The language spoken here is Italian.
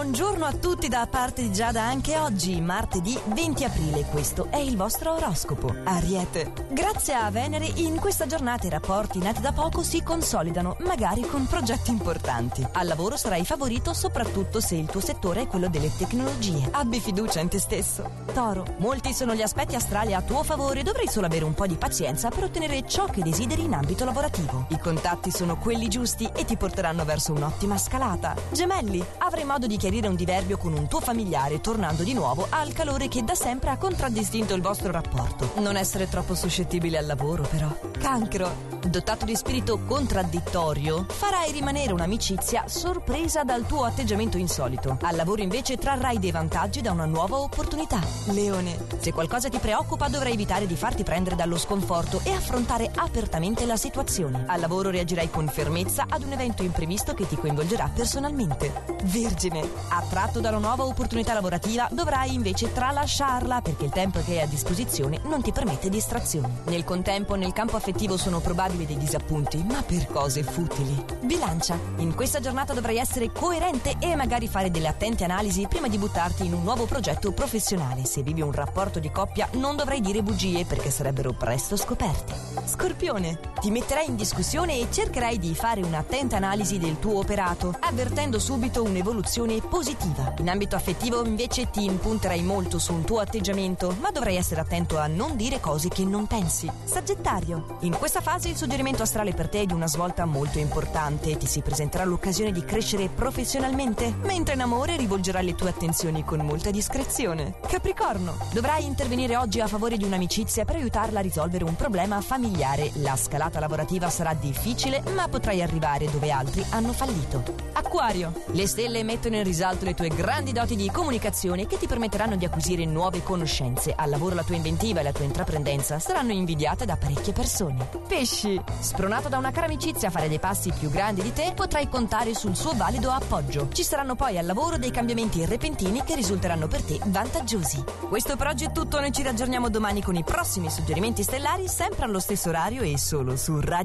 Buongiorno a tutti da parte di Giada anche oggi, martedì 20 aprile. Questo è il vostro oroscopo. Ariete. Grazie a Venere, in questa giornata i rapporti nati da poco si consolidano, magari con progetti importanti. Al lavoro sarai favorito soprattutto se il tuo settore è quello delle tecnologie. Abbi fiducia in te stesso. Toro. Molti sono gli aspetti astrali a tuo favore, dovrai solo avere un po' di pazienza per ottenere ciò che desideri in ambito lavorativo. I contatti sono quelli giusti e ti porteranno verso un'ottima scalata. Gemelli. Avrai modo di chiarire un diverbio con un tuo familiare, tornando di nuovo al calore che da sempre ha contraddistinto il vostro rapporto. Non essere troppo suscettibile al lavoro, però. Cancro. Dotato di spirito contraddittorio, farai rimanere un'amicizia sorpresa dal tuo atteggiamento insolito. Al lavoro invece trarrai dei vantaggi da una nuova opportunità. Leone. Se qualcosa ti preoccupa dovrai evitare di farti prendere dallo sconforto e affrontare apertamente la situazione. Al lavoro reagirai con fermezza ad un evento imprevisto che ti coinvolgerà personalmente. Vergine. Attratto da una nuova opportunità lavorativa dovrai invece tralasciarla perché il tempo che hai a disposizione non ti permette distrazioni. Nel contempo nel campo affettivo sono probabili dei disappunti, ma per cose futili. Bilancia. In questa giornata dovrai essere coerente e magari fare delle attente analisi prima di buttarti in un nuovo progetto professionale. Se vivi un rapporto di coppia non dovrai dire bugie perché sarebbero presto scoperte. Scorpione. Ti metterai in discussione e cercherai di fare un'attenta analisi del tuo operato, avvertendo subito un'evoluzione positiva. In ambito affettivo invece ti impunterai molto su un tuo atteggiamento, ma dovrai essere attento a non dire cose che non pensi. Sagittario. In questa fase suggerimento astrale per te è di una svolta molto importante. Ti si presenterà l'occasione di crescere professionalmente, mentre in amore rivolgerai le tue attenzioni con molta discrezione. Capricorno. Dovrai intervenire oggi a favore di un'amicizia per aiutarla a risolvere un problema familiare. La scalata lavorativa sarà difficile, ma potrai arrivare dove altri hanno fallito. Acquario. Le stelle mettono in risalto le tue grandi doti di comunicazione che ti permetteranno di acquisire nuove conoscenze. Al lavoro la tua inventiva e la tua intraprendenza saranno invidiate da parecchie persone. Pesci. Spronato da una cara amicizia a fare dei passi più grandi di te, potrai contare sul suo valido appoggio. Ci saranno poi al lavoro dei cambiamenti repentini che risulteranno per te vantaggiosi. Questo per oggi è tutto, noi ci raggiorniamo domani con i prossimi suggerimenti stellari, sempre allo stesso orario e solo su Radio